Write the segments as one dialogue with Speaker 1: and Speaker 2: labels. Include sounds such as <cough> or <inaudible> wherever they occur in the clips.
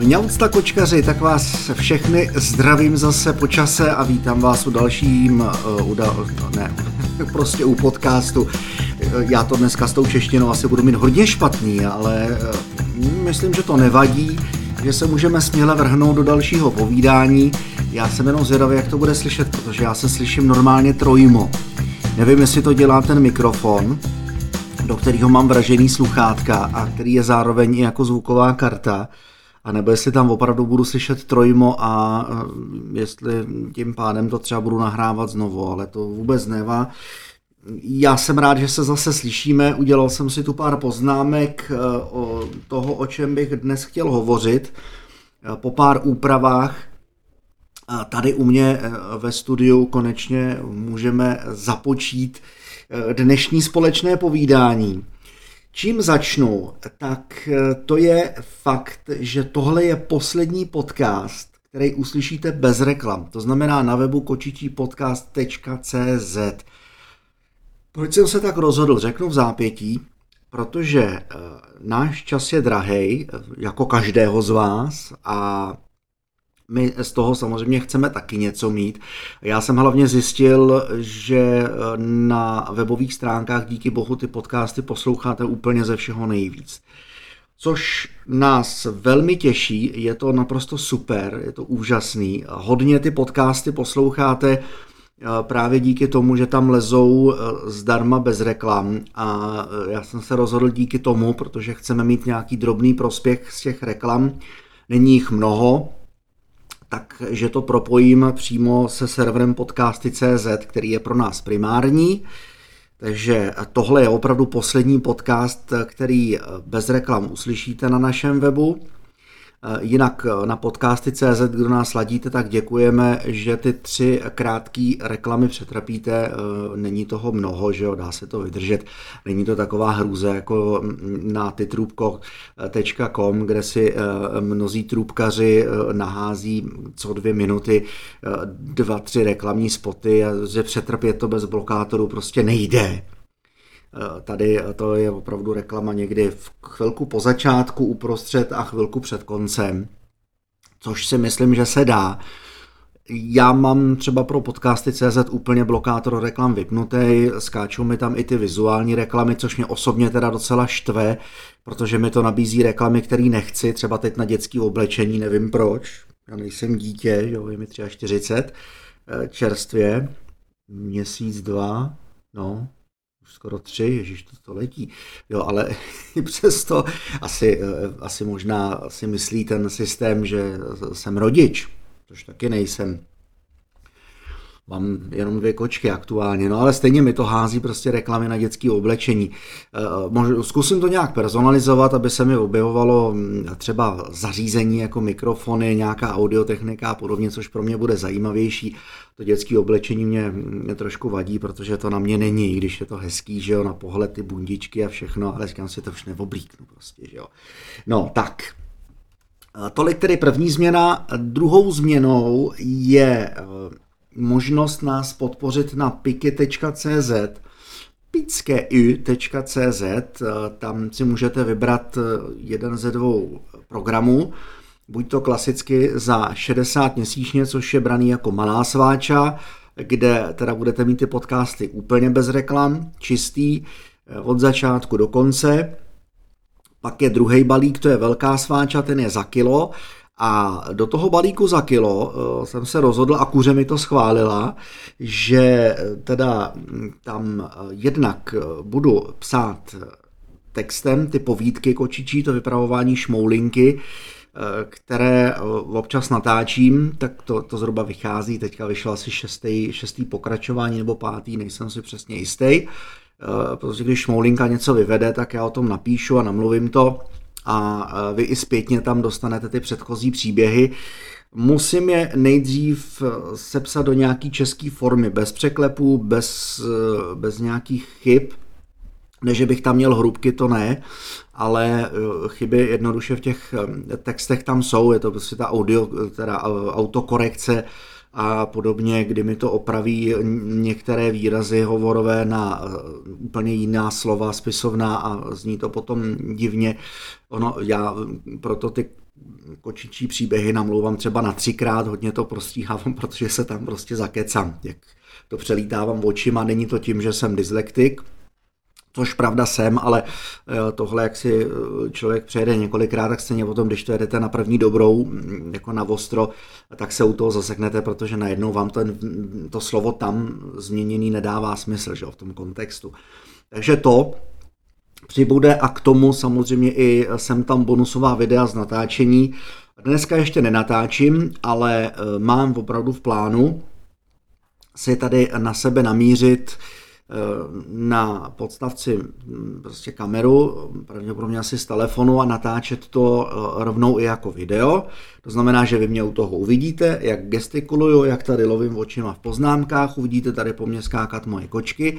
Speaker 1: Mňaucta kočkaři, tak vás všechny zdravím zase po čase a vítám vás u dalším, uh, u da, ne, <laughs> prostě u podcastu. Já to dneska s tou češtinou asi budu mít hodně špatný, ale uh, myslím, že to nevadí, že se můžeme směle vrhnout do dalšího povídání. Já jsem jenom zvědavý, jak to bude slyšet, protože já se slyším normálně trojmo. Nevím, jestli to dělá ten mikrofon, do kterého mám vražený sluchátka a který je zároveň i jako zvuková karta, a nebo jestli tam opravdu budu slyšet trojmo a jestli tím pádem to třeba budu nahrávat znovu, ale to vůbec nevá. Já jsem rád, že se zase slyšíme, udělal jsem si tu pár poznámek e, o toho, o čem bych dnes chtěl hovořit. E, po pár úpravách tady u mě e, ve studiu konečně můžeme započít dnešní společné povídání. Čím začnu, tak eh, to je fakt, že tohle je poslední podcast, který uslyšíte bez reklam. To znamená na webu kočičípodcast.cz. Proč jsem se tak rozhodl? Řeknu v zápětí, protože eh, náš čas je drahý, eh, jako každého z vás, a my z toho samozřejmě chceme taky něco mít. Já jsem hlavně zjistil, že eh, na webových stránkách díky bohu ty podcasty posloucháte úplně ze všeho nejvíc. Což nás velmi těší, je to naprosto super, je to úžasný. Hodně ty podcasty posloucháte eh, právě díky tomu, že tam lezou eh, zdarma bez reklam a já jsem se rozhodl díky tomu, protože chceme mít nějaký drobný prospěch z těch reklam. Není jich mnoho, takže to propojím přímo se serverem podcasty.cz, který je pro nás primární. Takže tohle je opravdu poslední podcast, který bez reklam uslyšíte na našem webu. Eh, jinak eh, na podcasty.cz, kdo nás ladíte, tak děkujeme, že ty tři krátké reklamy přetrpíte. Eh, není toho mnoho, že jo, dá se to vydržet. Není to taková hrůze jako mm, na tytrubko.com, kde si mnozí trubkaři nahází co dvě minuty dva, tři reklamní spoty a že přetrpět to bez blokátoru prostě nejde. Eh, tady to je opravdu reklama někdy v chvilku po začátku, uprostřed a chvilku před koncem, což si myslím, že se dá. Já mám třeba pro podcasty CZ úplně blokátor reklam vypnutý, skáčou mi tam i ty vizuální reklamy, což mě osobně teda docela štve, protože mi to nabízí reklamy, které nechci, třeba teď na dětský oblečení, nevím proč, já nejsem dítě, jo, je mi 43, eh, čerstvě, měsíc, dva, no, skoro tři, ježiš, to, to letí. Jo, ale <laughs> i přesto asi, eh, asi možná si myslí ten systém, že jsem rodič, což taky nejsem. Mám jenom dvě kočky aktuálně, no ale stejně mi to hází prostě reklamy na dětské oblečení. Eh, zkusím to nějak personalizovat, aby se mi objevovalo hm, třeba zařízení jako mikrofony, nějaká audiotechnika a podobně, což pro mě bude zajímavější. To dětské oblečení mě, mě trošku vadí, protože to na mě není, i když je to hezký, že jo, na pohled ty bundičky a všechno, ale říkám si to už neoblíknu prostě, že jo. No, tak, eh, Tolik tedy první změna. Druhou změnou je eh, možnost nás podpořit na piki.cz, pickeu.cz, tam si můžete vybrat eh, jeden ze dvou programů, buď to klasicky za 60 měsíčně, což je braný jako malá sváča, kde teda budete mít ty podcasty úplně bez reklam, čistý, eh, od začátku do konce. Pak je druhý balík, to je velká sváča, ten je za kilo, a do toho balíku za kilo uh, jsem se rozhodl a kuře mi to schválila, že eh, teda hm, tam eh, jednak budu psát textem ty povídky kočičí, to vypravování šmoulinky, které občas natáčím, tak to, to zhruba vychází, teďka vyšlo asi šestý, šestý pokračování nebo pátý, nejsem si přesně jistý, protože když Šmoulinka něco vyvede, tak já o tom napíšu a namluvím to, a vy i zpětně tam dostanete ty předchozí příběhy. Musím je nejdřív sepsat do nějaký české formy, bez překlepů, bez, bez nějakých chyb, ne, že bych tam měl hrubky, to ne, ale eh, chyby jednoduše v těch eh, textech tam jsou, je to prostě ta audio, teda eh, autokorekce, a podobně, kdy mi to opraví některé výrazy hovorové na eh, úplně jiná slova, spisovná a zní to potom divně. Ono, já proto ty kočičí příběhy namlouvám třeba na třikrát, hodně to prostříhávám, <laughs> protože se tam prostě zakecám, jak to přelítávám očima, není to tím, že jsem dyslektik, Což pravda jsem, ale eh, tohle, jak si eh, člověk přejede několikrát, tak stejně potom, když to jedete na první dobrou, mm, jako na ostro, tak se u toho zaseknete, protože najednou vám ten, to slovo tam změněný nedává smysl že, v tom kontextu. Takže to přibude a k tomu samozřejmě i jsem tam bonusová videa z natáčení. Dneska ještě nenatáčím, ale eh, mám opravdu v plánu si tady na sebe namířit na podstavci hm, prostě kameru, pravděpodobně asi z telefonu a natáčet to eh, rovnou i jako video. To znamená, že vy mě u toho uvidíte, jak gestikuluju, jak tady lovím očima v poznámkách, uvidíte tady po mně skákat moje kočky,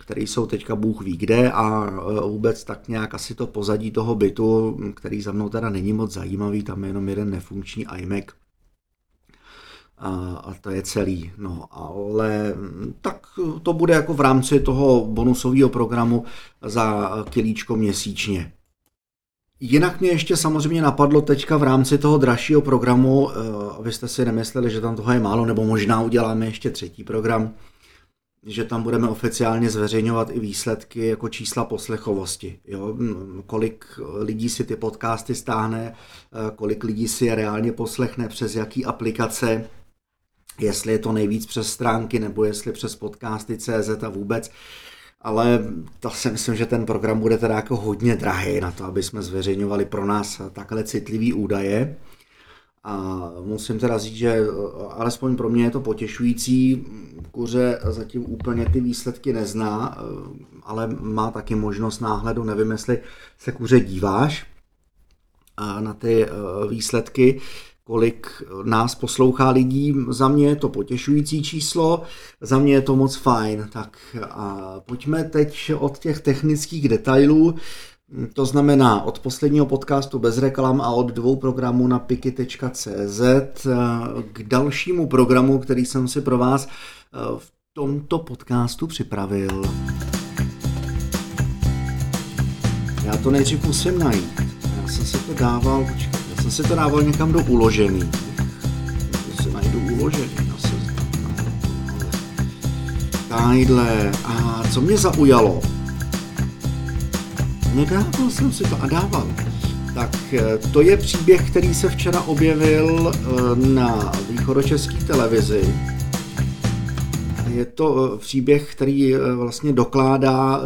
Speaker 1: které jsou teďka Bůh ví kde a eh, vůbec tak nějak asi to pozadí toho bytu, který za mnou teda není moc zajímavý, tam je jenom jeden nefunkční iMac, a, a to je celý. No, ale tak to bude jako v rámci toho bonusového programu za kilíčko měsíčně. Jinak mě ještě samozřejmě napadlo teďka v rámci toho dražšího programu, eh, abyste si nemysleli, že tam toho je málo, nebo možná uděláme ještě třetí program, že tam budeme oficiálně zveřejňovat i výsledky jako čísla poslechovosti. Jo? Kolik lidí si ty podcasty stáhne, eh, kolik lidí si je reálně poslechne, přes jaký aplikace, jestli je to nejvíc přes stránky nebo jestli přes podcasty CZ a vůbec. Ale to si myslím, že ten program bude teda jako hodně drahý na to, aby jsme zveřejňovali pro nás takhle citlivý údaje. A musím teda říct, že alespoň pro mě je to potěšující. Kuře zatím úplně ty výsledky nezná, ale má taky možnost náhledu. Nevím, jestli se kuře díváš na ty výsledky kolik nás poslouchá lidí. Za mě je to potěšující číslo, za mě je to moc fajn. Tak a pojďme teď od těch technických detailů, to znamená od posledního podcastu bez reklam a od dvou programů na piki.cz k dalšímu programu, který jsem si pro vás v tomto podcastu připravil. Já to nejdřív musím najít. Já jsem si to dával, počkej, jsem si to dával někam do uložený. Já si najdu uložený seznam. Tadyhle. A co mě zaujalo? Nedával jsem si to a dával. Tak eh, to je příběh, který se včera objevil eh, na východočeské televizi. Je to eh, příběh, který vlastně dokládá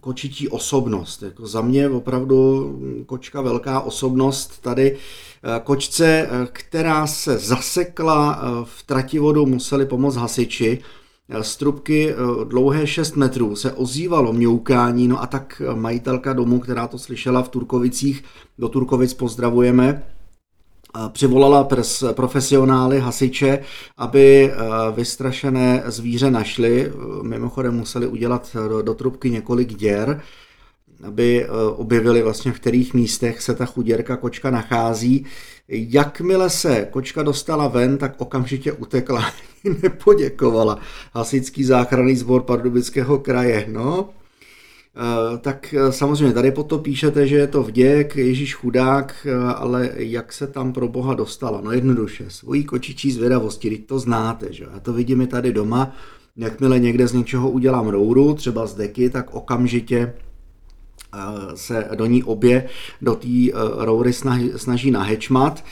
Speaker 1: kočičí osobnost. Jako za mě opravdu kočka velká osobnost tady. Eh, kočce, eh, která se zasekla eh, v trativodu, museli pomoct hasiči. Z trubky dlouhé 6 metrů se ozývalo mňoukání, no a tak majitelka domu, která to slyšela v Turkovicích, do Turkovic pozdravujeme, přivolala profesionály, hasiče, aby vystrašené zvíře našli. Mimochodem museli udělat do, do trubky několik děr, aby objevili vlastně v kterých místech se ta chuděrka kočka nachází. Jakmile se kočka dostala ven, tak okamžitě utekla, <laughs> nepoděkovala. Hasičský záchranný sbor Pardubického kraje. No, Eh, tak eh, samozřejmě tady potom píšete, že je to vděk, Ježíš chudák, eh, ale jak se tam pro Boha dostala? No jednoduše, svojí kočičí zvědavosti, teď to znáte, že Já to vidím i tady doma, jakmile někde z něčeho udělám rouru, třeba z deky, tak okamžitě se do ní obě, do té roury snaží nahečmat,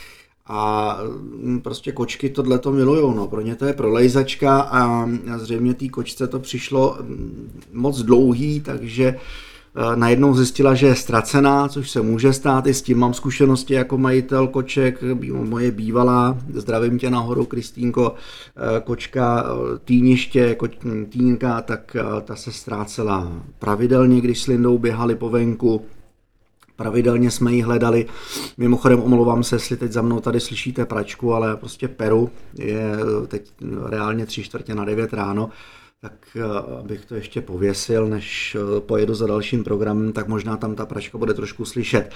Speaker 1: a mm, prostě kočky tohle to milujou, no. Pro ně to je prolejzačka a zřejmě té kočce to přišlo mm, moc dlouhý, takže e, najednou zjistila, že je ztracená, což se může stát, i s tím mám zkušenosti jako majitel koček, moje bývalá, zdravím tě nahoru, Kristýnko, e, kočka e, týniště, týnka, tak ta se ztrácela pravidelně, když s Lindou běhali po venku, Pravidelně jsme ji hledali. Mimochodem omlouvám se, jestli teď za mnou tady slyšíte pračku, ale prostě Peru je teď reálně tři čtvrtě na devět ráno tak eh, abych to ještě pověsil, než eh, pojedu za dalším programem, tak možná tam ta pračka bude trošku slyšet.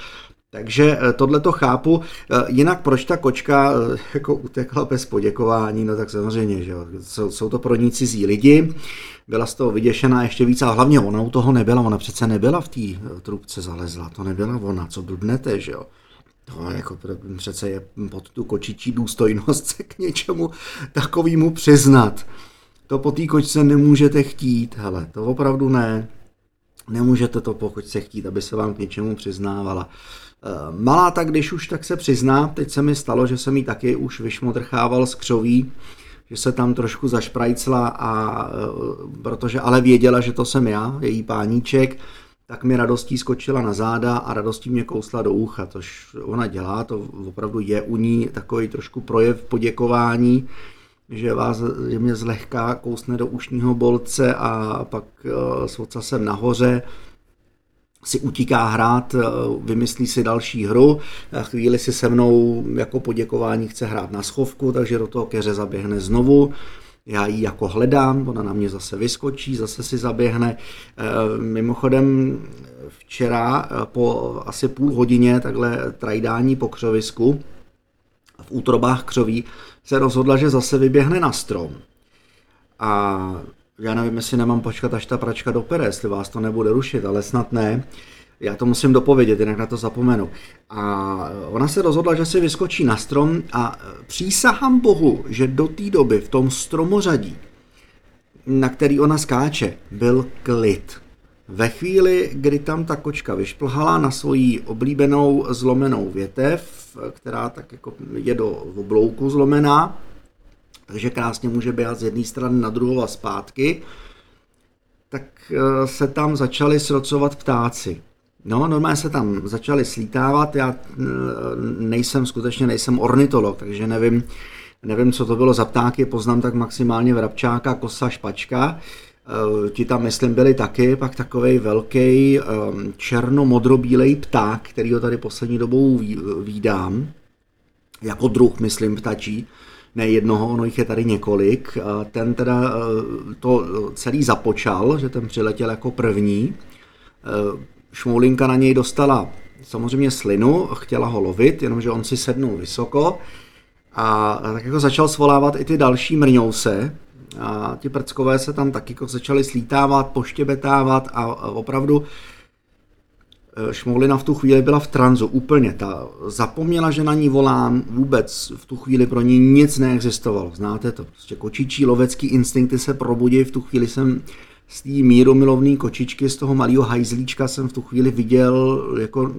Speaker 1: Takže eh, tohle to chápu. Jinak proč ta kočka jako utekla bez poděkování, no tak samozřejmě, že jo. Jsou, to pro ní cizí lidi, byla z toho vyděšená ještě víc a hlavně ona u toho nebyla, ona přece nebyla v té trubce zalezla, to nebyla ona, co blbnete, že jo. No, jako přece je pod tu kočičí důstojnost se k něčemu takovému přiznat. To po té kočce nemůžete chtít, hele, to opravdu ne. Nemůžete to po kočce chtít, aby se vám k něčemu přiznávala. Eh, malá tak, když už tak se přizná, teď se mi stalo, že jsem jí taky už vyšmodrchával z křoví, že se tam trošku zašprajcla a eh, protože ale věděla, že to jsem já, její páníček, tak mi radostí skočila na záda a radostí mě kousla do ucha, což ona dělá, to opravdu je u ní takový trošku projev poděkování, že vás že mě zlehka kousne do ušního bolce a pak uh, s ocasem nahoře si utíká hrát, uh, vymyslí si další hru, chvíli si se mnou jako poděkování chce hrát na schovku, takže do toho keře zaběhne znovu. Já ji jako hledám, ona na mě zase vyskočí, zase si zaběhne. Uh, mimochodem včera po asi půl hodině takhle trajdání po křovisku v útrobách křoví se rozhodla, že zase vyběhne na strom. A já nevím, jestli nemám počkat, až ta pračka dopere, jestli vás to nebude rušit, ale snad ne. Já to musím dopovědět, jinak na to zapomenu. A ona se rozhodla, že si vyskočí na strom a přísahám Bohu, že do té doby v tom stromořadí, na který ona skáče, byl klid. Ve chvíli, kdy tam ta kočka vyšplhala na svoji oblíbenou zlomenou větev, která tak jako je do oblouku zlomená, takže krásně může běhat z jedné strany na druhou a zpátky, tak eh, se tam začaly srocovat ptáci. No, normálně se tam začaly slítávat, já eh, nejsem, skutečně nejsem ornitolog, takže nevím, nevím, co to bylo za ptáky, poznám tak maximálně vrabčáka, kosa, špačka, Eh, ti tam, myslím, byli taky, pak takový velký černo-modro-bílej pták, který ho tady poslední dobou vídám, jako druh, myslím, ptačí, ne jednoho, ono jich je tady několik. Ten teda eh, to celý započal, že ten přiletěl jako první. Eh, Šmoulinka na něj dostala samozřejmě slinu, chtěla ho lovit, jenomže on si sednul vysoko a tak jako začal svolávat i ty další mrňouse, a ti prckové se tam taky jako začaly slítávat, poštěbetávat a opravdu e, Šmoulina v tu chvíli byla v tranzu úplně. Ta zapomněla, že na ní volám, vůbec v tu chvíli pro ní nic neexistovalo. Znáte to? Prostě kočičí lovecký instinkty se probudí. V tu chvíli jsem z té míromilovné kočičky, z toho malého hajzlíčka jsem v tu chvíli viděl jako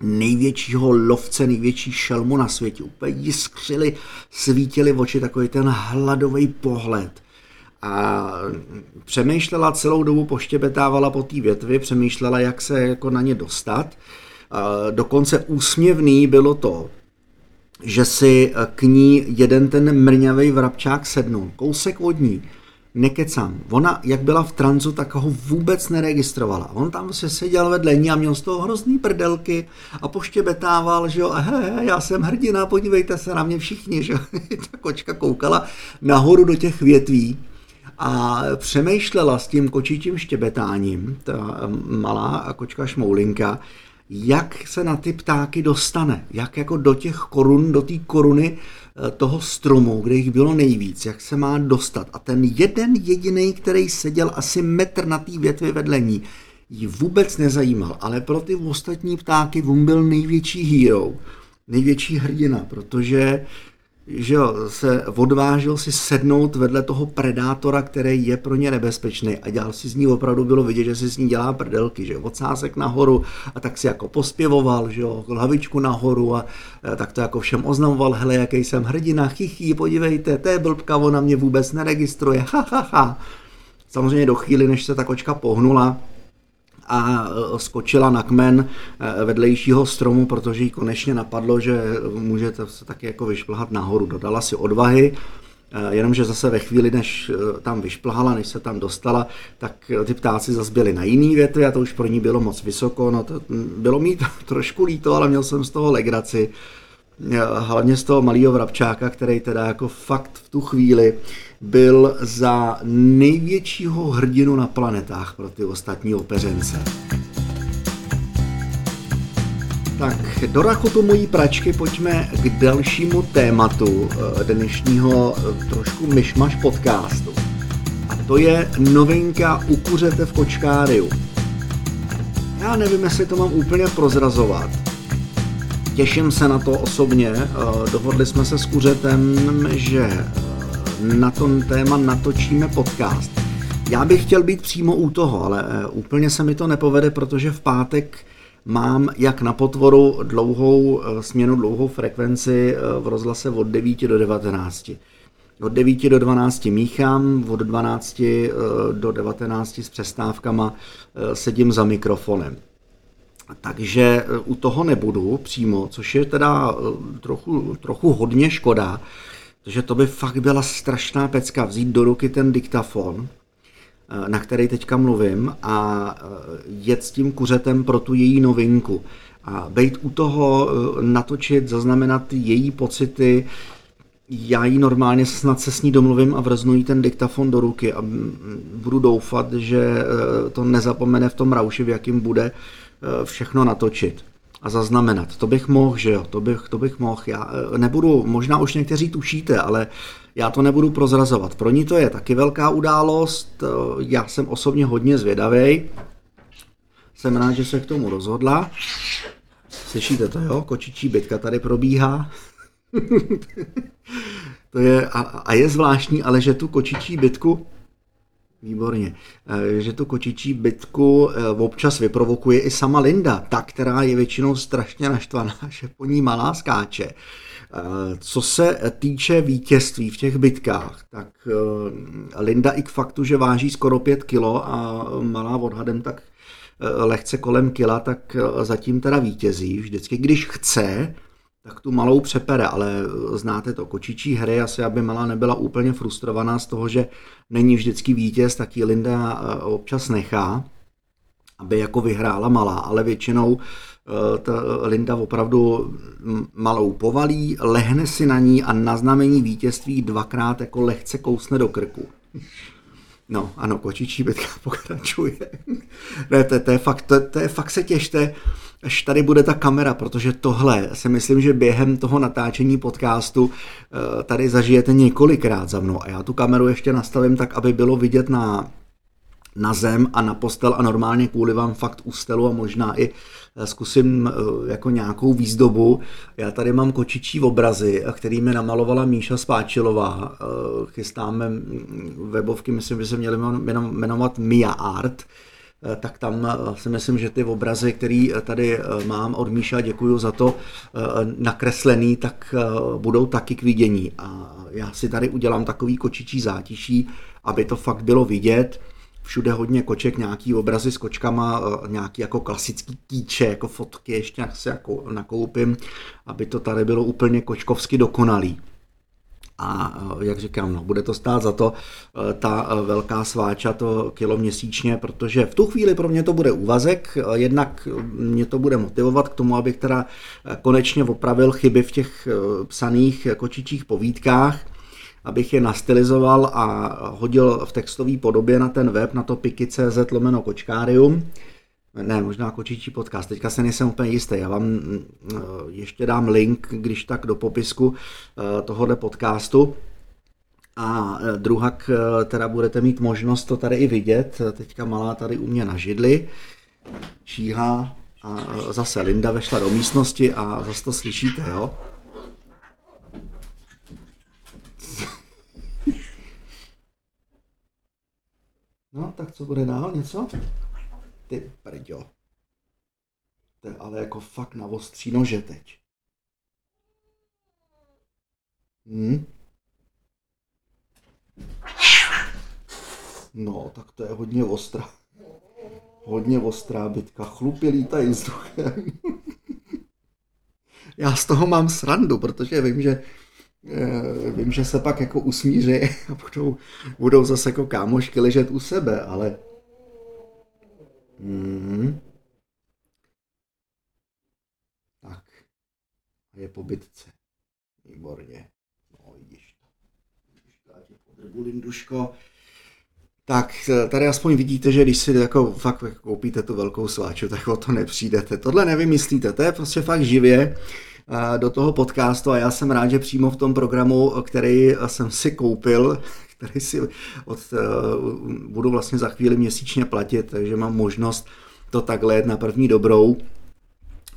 Speaker 1: největšího lovce, největší šelmu na světě. Úplně jiskřili, svítili oči takový ten hladový pohled. A přemýšlela celou dobu, poštěbetávala po té větvi, přemýšlela, jak se jako na ně dostat. Dokonce úsměvný bylo to, že si k ní jeden ten mrňavý vrabčák sednul, kousek od ní, nekecám. Ona, jak byla v tranzu, tak ho vůbec neregistrovala. On tam se seděl vedle ní a měl z toho hrozný prdelky a poštěbetával, že jo, he, he, já jsem hrdina, podívejte se na mě všichni, <laughs> že jo. Ta kočka koukala nahoru do těch větví a přemýšlela s tím kočičím štěbetáním, ta malá kočka šmoulinka, jak se na ty ptáky dostane, jak jako do těch korun, do té koruny Eh, toho stromu, kde jich bylo nejvíc, jak se má dostat. A ten jeden jediný, který seděl asi metr na té větvi vedle ní, ji vůbec nezajímal, ale pro ty ostatní ptáky on byl největší hero, největší hrdina, protože že jo, se odvážil si sednout vedle toho predátora, který je pro ně nebezpečný. A dělal si z ní opravdu bylo vidět, že si s ní dělá prdelky, že jo, nahoru a tak si jako pospěvoval, že jo, hlavičku nahoru a, a tak to jako všem oznamoval, hele, jaký jsem hrdina, chichy, podívejte, to je blbka, ona mě vůbec neregistruje, ha, ha, ha. Samozřejmě do chvíli, než se ta kočka pohnula, a e, skočila na kmen e, vedlejšího stromu, protože jí konečně napadlo, že můžete se taky jako vyšplhat nahoru. Dodala si odvahy, e, jenomže zase ve chvíli, než tam vyšplhala, než se tam dostala, tak ty ptáci zase byly na jiný větvi a to už pro ní bylo moc vysoko. No to bylo mít <laughs> trošku líto, ale měl jsem z toho legraci hlavně z toho malého vrabčáka, který teda jako fakt v tu chvíli byl za největšího hrdinu na planetách pro ty ostatní opeřence. Tak, do rachotu mojí pračky pojďme k dalšímu tématu eh, dnešního eh, trošku myšmaš podcastu. A to je novinka u kuřete v kočkáriu. Já nevím, jestli to mám úplně prozrazovat, Těším se na to osobně. Dohodli jsme se s Kuřetem, že na tom téma natočíme podcast. Já bych chtěl být přímo u toho, ale úplně se mi to nepovede, protože v pátek mám jak na potvoru dlouhou směnu, dlouhou frekvenci v rozhlase od 9 do 19. Od 9 do 12 míchám, od 12 eh, do 19 s přestávkama eh, sedím za mikrofonem. Takže eh, u toho nebudu přímo, což je teda trochu, trochu hodně škoda, protože to by fakt byla strašná pecka vzít do ruky ten diktafon, na který teďka mluvím, a jet s tím kuřetem pro tu její novinku. A být u toho, natočit, zaznamenat její pocity, já jí normálně snad se s ní domluvím a vrznu jí ten diktafon do ruky a budu doufat, že to nezapomene v tom rauši, v jakým bude všechno natočit a zaznamenat. To bych mohl, že jo, to bych, to bych mohl. Já eh, nebudu, možná už někteří tušíte, ale já to nebudu prozrazovat. Pro ní to je taky velká událost, já jsem osobně hodně zvědavý. Jsem rád, že se k tomu rozhodla. Slyšíte to, jo? Kočičí bitka tady probíhá. <laughs> to je, a, a je zvláštní, ale že tu kočičí bitku, výborně, eh, že tu kočičí bitku eh, občas vyprovokuje i sama Linda, ta, která je většinou strašně naštvaná, <laughs> že po ní malá skáče. Eh, co se týče vítězství v těch bitkách, tak Linda i k faktu, že váží skoro 5 kilo a malá odhadem tak lehce kolem kila, tak zatím teda vítězí. Vždycky, když chce, tak tu malou přepere, ale eh, znáte to, kočičí hry, asi aby malá nebyla úplně frustrovaná z toho, že není vždycky vítěz, tak ji Linda eh, občas nechá, aby jako vyhrála malá, ale většinou eh, ta Linda opravdu malou povalí, lehne si na ní a na znamení vítězství dvakrát jako lehce kousne do krku. No, ano, kočičí bitka <laughs> pokračuje. ne, to, to, je fakt, to, to je fakt se těšte, až tady bude ta kamera, protože tohle si myslím, že během toho natáčení podcastu eh, tady zažijete několikrát za mnou a já tu kameru ještě nastavím tak, aby bylo vidět na, na zem a na postel a normálně kvůli vám fakt ustelu a možná i eh, zkusím eh, jako nějakou výzdobu. Já tady mám kočičí obrazy, který mi namalovala Míša Spáčilová. Chystáme mm, webovky, myslím, že se měly jmenovat Mia Art Eh, tak tam eh, si myslím, že ty obrazy, které eh, tady mám od Míša, děkuji za to, nakreslený, tak budou taky k vidění. A já si tady udělám takový kočičí zátiší, aby to fakt bylo vidět. Všude hodně koček, nějaký obrazy s kočkama, nějaký jako klasický kýče, jako fotky, ještě jak si jako nakoupím, aby to tady bylo úplně kočkovsky dokonalý. A eh, jak říkám, no, bude to stát za to eh, ta velká sváča, to kilo měsíčně, protože v tu chvíli pro mě to bude úvazek, jednak mě to bude motivovat k tomu, abych teda konečně opravil chyby v těch psaných kočičích povídkách, abych je nastylizoval a hodil v textové podobě na ten web, na to piky.cz lomeno kočkárium. Ne, možná kočičí podcast, teďka se nejsem úplně jistý, já vám mm, eh, ještě dám link, když tak do popisku eh, tohohle podcastu. A eh, druhak teda budete mít možnost to tady i vidět, teďka malá tady u mě na židli, číhá a zase Linda vešla do místnosti a zase to slyšíte, jo? No, tak co bude dál, něco? Ty prďo. To je ale jako fakt na ostří nože teď. Hm? No, tak to je hodně ostrá. Hodně ostrá bitka. Chlupy lítají vzduchem. <laughs> Já z toho mám srandu, protože vím, že vím, že se pak jako usmíří <laughs> a budou, budou zase jako kámošky ležet u sebe, ale Mm. Tak. A je po bitce. Výborně. No, vidíš to. Vidíš to, tě podrbu, Linduško. Tak tady aspoň vidíte, že když si jako fakt koupíte tu velkou sváču, tak o to nepřijdete. Tohle nevymyslíte, to je prostě fakt živě do toho podcastu a já jsem rád, že přímo v tom programu, který jsem si koupil, <laughs> který si od, eh, budu vlastně za chvíli měsíčně platit, takže mám možnost to takhle jet na první dobrou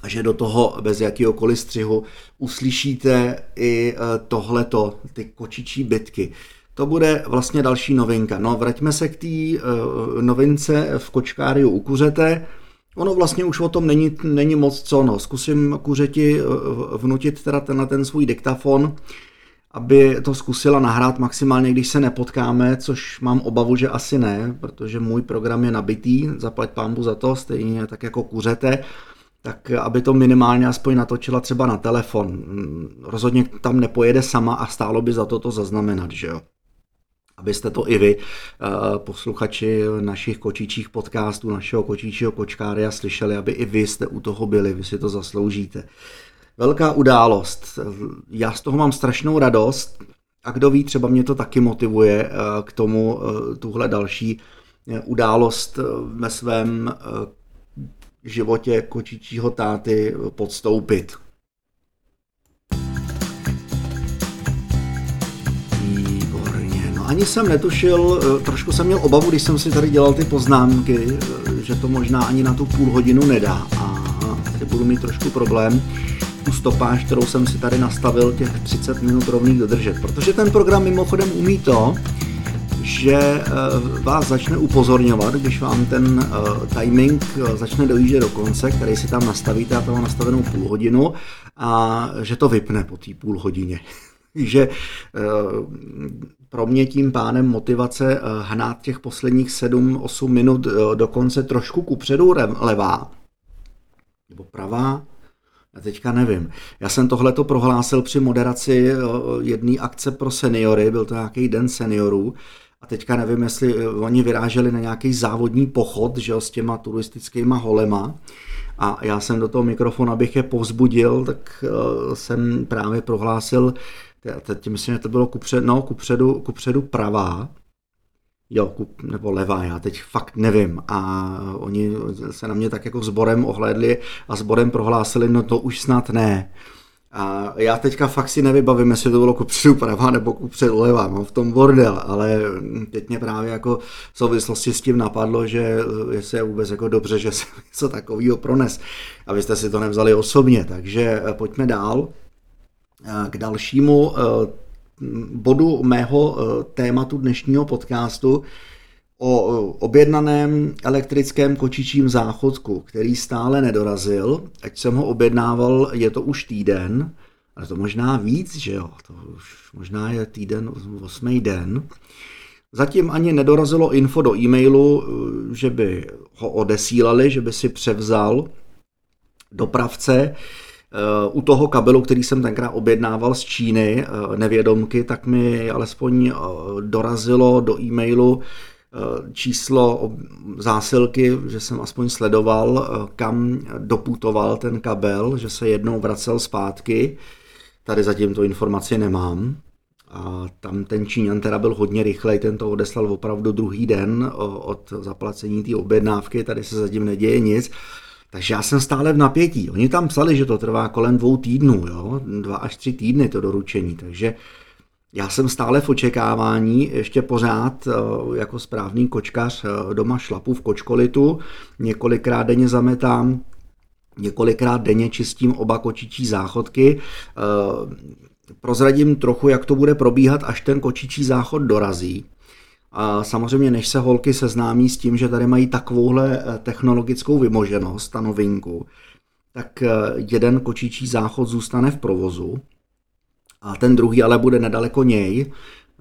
Speaker 1: a že do toho bez jakýhokoliv střihu uslyšíte i tohleto, ty kočičí bytky. To bude vlastně další novinka. No, vraťme se k té novince v kočkáriu u kuřete. Ono vlastně už o tom není, není moc co. No. Zkusím kuřeti vnutit teda ten, na ten svůj diktafon, aby to zkusila nahrát maximálně, když se nepotkáme, což mám obavu, že asi ne, protože můj program je nabitý, zaplať pámbu za to, stejně tak jako kuřete tak aby to minimálně aspoň natočila třeba na telefon. Rozhodně tam nepojede sama a stálo by za to to zaznamenat, že jo abyste to i vy, eh, posluchači našich kočičích podcastů, našeho kočičího kočkária slyšeli, aby i vy jste u toho byli, vy si to zasloužíte. Velká událost. Já z toho mám strašnou radost a kdo ví, třeba mě to taky motivuje eh, k tomu eh, tuhle další událost ve svém životě kočičího táty podstoupit. Ani jsem netušil, eh, trošku jsem měl obavu, když jsem si tady dělal ty poznámky, eh, že to možná ani na tu půl hodinu nedá a tady budu mít trošku problém tu stopáž, kterou jsem si tady nastavil, těch 30 minut rovných dodržet, protože ten program mimochodem umí to, že eh, vás začne upozorňovat, když vám ten timing začne dojíždět do konce, který si tam nastavíte, a to má nastavenou půl hodinu, a že to vypne po té půl hodině. Že pro mě tím pánem motivace eh, hnát těch posledních 7-8 minut eh, do konce trošku kupředu levá nebo pravá, já teďka nevím. Já jsem tohleto prohlásil při moderaci eh, jedné akce pro seniory, byl to nějaký den seniorů, a teďka nevím, jestli oni vyráželi na nějaký závodní pochod, že jo, s těma turistickýma holema. A já jsem do toho mikrofonu, abych je povzbudil, tak jsem právě prohlásil, teď myslím, že to bylo kupřed, no, kupředu, kupředu pravá, jo, kup, nebo levá, já teď fakt nevím. A oni se na mě tak jako sborem ohlédli a sborem prohlásili, no to už snad ne. A já teďka fakt si nevybavím, jestli to bylo kupředu pravá nebo kupředu levá, mám v tom bordel, ale teď mě právě jako v souvislosti s tím napadlo, že je vůbec jako dobře, že se <laughs> něco takového prones, abyste si to nevzali osobně, takže pojďme dál. K dalšímu eh, bodu mého eh, tématu dnešního podcastu o eh, objednaném elektrickém kočičím záchodku, který stále nedorazil. Ať jsem ho objednával, je to už týden, ale to možná víc, že jo, to už možná je týden, osmý den. Zatím ani nedorazilo info do e-mailu, že by ho odesílali, že by si převzal dopravce. U toho kabelu, který jsem tenkrát objednával z Číny, eh, nevědomky, tak mi alespoň eh, dorazilo do e-mailu eh, číslo zásilky, že jsem aspoň sledoval, kam doputoval ten kabel, že se jednou vracel zpátky. Tady zatím tu informaci nemám. A tam ten Číňan teda byl hodně rychlej, ten to odeslal opravdu druhý den od zaplacení té objednávky, tady se zatím neděje nic. Takže já jsem stále v napětí. Oni tam psali, že to trvá kolem dvou týdnů, jo? dva až tři týdny to doručení, takže já jsem stále v očekávání, ještě pořád eh, jako správný kočkař eh, doma šlapu v kočkolitu, několikrát denně zametám, několikrát denně čistím oba kočičí záchodky. Eh, prozradím trochu, jak to bude probíhat, až ten kočičí záchod dorazí. A samozřejmě, než se holky seznámí s tím, že tady mají takovouhle eh, technologickou vymoženost a novinku, tak eh, jeden kočičí záchod zůstane v provozu a ten druhý ale bude nedaleko něj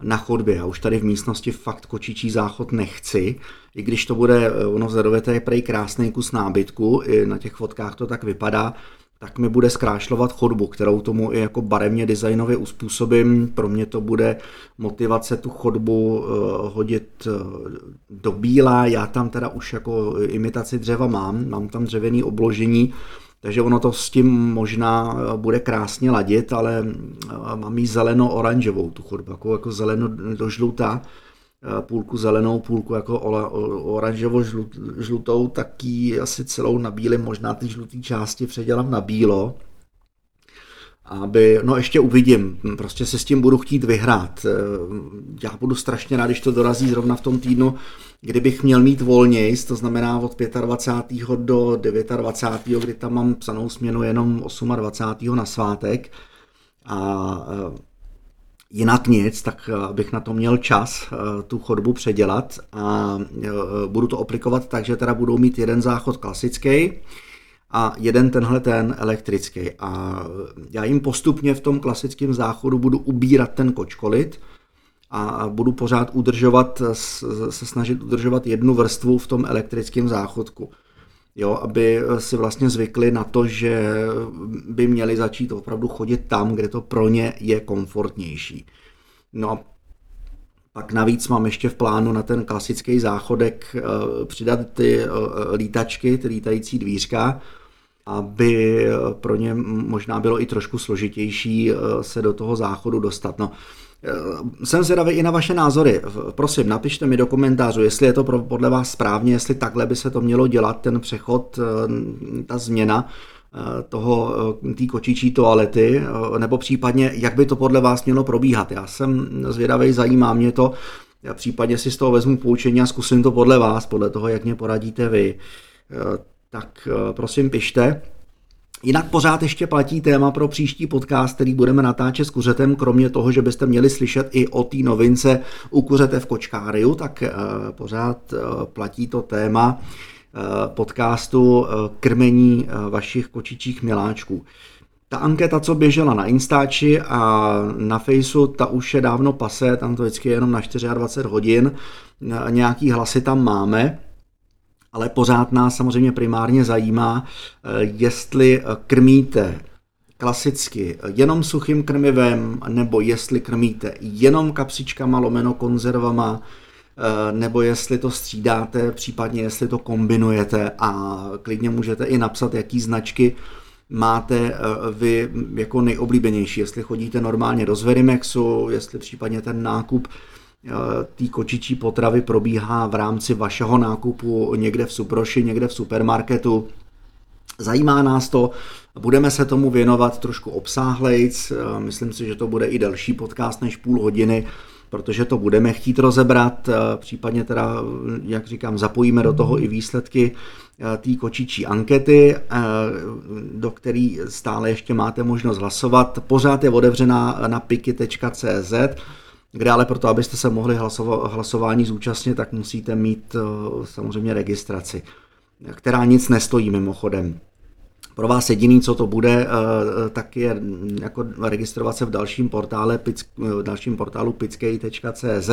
Speaker 1: na chodbě. Já už tady v místnosti fakt kočičí záchod nechci, i když to bude, eh, ono vzhledově to je prej krásný kus nábytku, i na těch fotkách to tak vypadá, tak mi bude zkrášlovat chodbu, kterou tomu i jako barevně designově uspůsobím. Pro mě to bude motivace tu chodbu uh, hodit uh, do bílá. Já tam teda už jako imitaci dřeva mám, mám tam dřevěný obložení, takže ono to s tím možná eh, bude krásně ladit, ale mám jí zeleno-oranžovou tu chodbu, jako, jako zeleno do žlutá půlku zelenou, půlku jako oranžovo žlutou, tak ji asi celou na bílém, možná ty žluté části předělám na bílo. aby, no ještě uvidím, prostě se s tím budu chtít vyhrát. Já budu strašně rád, když to dorazí zrovna v tom týdnu, kdybych měl mít volnějc, to znamená od 25. do 29., kdy tam mám psanou směnu jenom 28. na svátek a e, jinak nic, tak e, bych na to měl čas e, tu chodbu předělat a budu to aplikovat tak, že teda budou mít jeden záchod klasický, a jeden tenhle ten elektrický. A já jim postupně v tom klasickém záchodu budu ubírat ten kočkolit, a budu pořád udržovat, se snažit udržovat jednu vrstvu v tom elektrickém záchodku. Jo, aby si vlastně zvykli na to, že by měli začít opravdu chodit tam, kde to pro ně je komfortnější. No a pak navíc mám ještě v plánu na ten klasický záchodek eh, přidat ty eh, lítačky, ty lítající dvířka, aby pro ně možná bylo i trošku složitější eh, se do toho záchodu dostat. No, jsem zvědavý i na vaše názory. Prosím, napište mi do komentářů, jestli je to podle vás správně, jestli takhle by se to mělo dělat, ten přechod, eh, ta změna eh, toho, té kočičí toalety, nebo případně, jak by to podle vás mělo probíhat. Já jsem zvědavý, zajímá mě to, já případně si z toho vezmu poučení a zkusím to podle vás, podle toho, jak mě poradíte vy. Tak prosím, pište. Jinak pořád ještě platí téma pro příští podcast, který budeme natáčet s kuřetem, kromě toho, že byste měli slyšet i o té novince u kuřete v kočkáriu, tak eh, pořád eh, platí to téma eh, podcastu krmení vašich kočičích miláčků. Ta anketa, co běžela na Instači a na Faceu, ta už je dávno pase, tam to vždycky je jenom na 24 hodin, nějaký hlasy tam máme, ale pořád nás samozřejmě primárně zajímá, eh, jestli krmíte klasicky jenom suchým krmivem, nebo jestli krmíte jenom kapsičkama lomeno konzervama, eh, nebo jestli to střídáte, případně jestli to kombinujete a klidně můžete i napsat, jaký značky máte eh, vy jako nejoblíbenější, jestli chodíte normálně do Zverimexu, jestli případně ten nákup té kočičí potravy probíhá v rámci vašeho nákupu někde v Suproši, někde v supermarketu. Zajímá nás to, budeme se tomu věnovat trošku obsáhlejc, myslím si, že to bude i delší podcast než půl hodiny, protože to budeme chtít rozebrat, případně teda, jak říkám, zapojíme do toho i výsledky té kočičí ankety, do které stále ještě máte možnost hlasovat. Pořád je otevřená na piky.cz, kde ale proto, abyste se mohli hlasova- hlasování zúčastnit, tak musíte mít eh, samozřejmě registraci, která nic nestojí mimochodem. Pro vás jediný, co to bude, eh, eh, tak je jako registrovat se v dalším, portále, v dalším portálu pickej.cz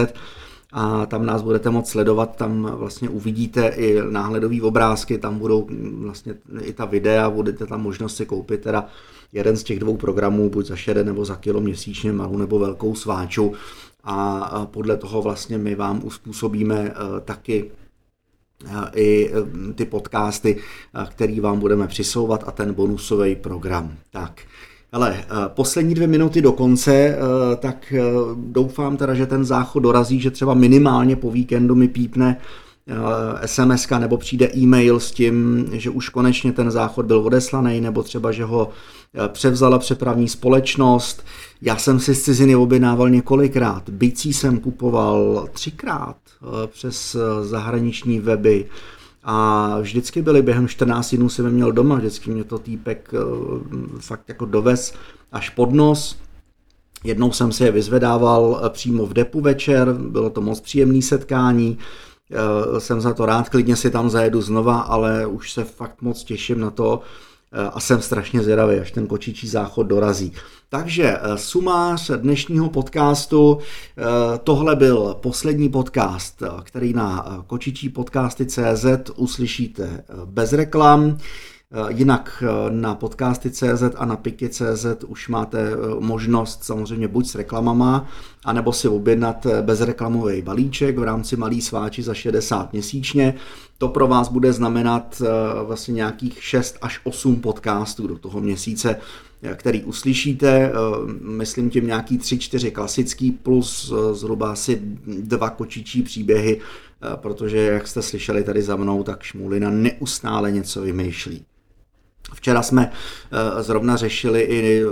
Speaker 1: a tam nás budete moct sledovat, tam vlastně uvidíte i náhledové obrázky, tam budou vlastně i ta videa, budete tam možnost si koupit teda jeden z těch dvou programů, buď za šede nebo za kilo měsíčně, malou nebo velkou sváču a podle toho vlastně my vám uspůsobíme eh, taky eh, i eh, ty podcasty, který vám budeme přisouvat a ten bonusový program. Tak, ale poslední dvě minuty do konce, tak doufám teda, že ten záchod dorazí, že třeba minimálně po víkendu mi pípne SMS nebo přijde e-mail s tím, že už konečně ten záchod byl odeslaný, nebo třeba, že ho převzala přepravní společnost. Já jsem si z ciziny objednával několikrát. Bicí jsem kupoval třikrát eh, přes eh, zahraniční weby. A vždycky byly během 14 dnů jsem měl doma, vždycky mě to týpek eh, fakt jako dovez až pod nos. Jednou jsem si je vyzvedával přímo v depu večer, bylo to moc příjemné setkání, jsem za to rád, klidně si tam zajedu znova, ale už se fakt moc těším na to, a jsem strašně zvědavý, až ten kočičí záchod dorazí. Takže eh, sumář dnešního podcastu. Eh, tohle byl poslední podcast, eh, který na kočičí podcasty CZ uslyšíte bez reklam. Jinak na podcasty.cz a na piky.cz už máte možnost samozřejmě buď s reklamama, anebo si objednat bezreklamový balíček v rámci malý sváči za 60 měsíčně. To pro vás bude znamenat vlastně nějakých 6 až 8 podcastů do toho měsíce, který uslyšíte, eh, myslím tím nějaký tři, čtyři klasický plus eh, zhruba asi dva kočičí příběhy, eh, protože jak jste slyšeli tady za mnou, tak Šmulina neustále něco vymýšlí. Včera jsme zrovna řešili i,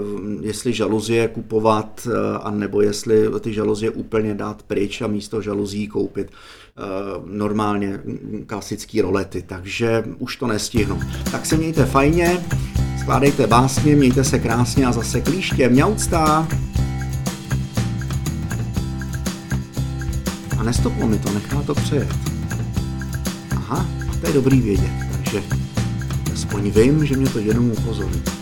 Speaker 1: jestli žaluzie kupovat, anebo jestli ty žaluzie úplně dát pryč a místo žaluzí koupit normálně klasický rolety, takže už to nestihnu. Tak se mějte fajně, skládejte básně, mějte se krásně a zase klíště. Mňauctá! A nestoplo mi to, nechá to přejet. Aha, to je dobrý vědět, takže aspoň vím, že mě to jenom upozorí.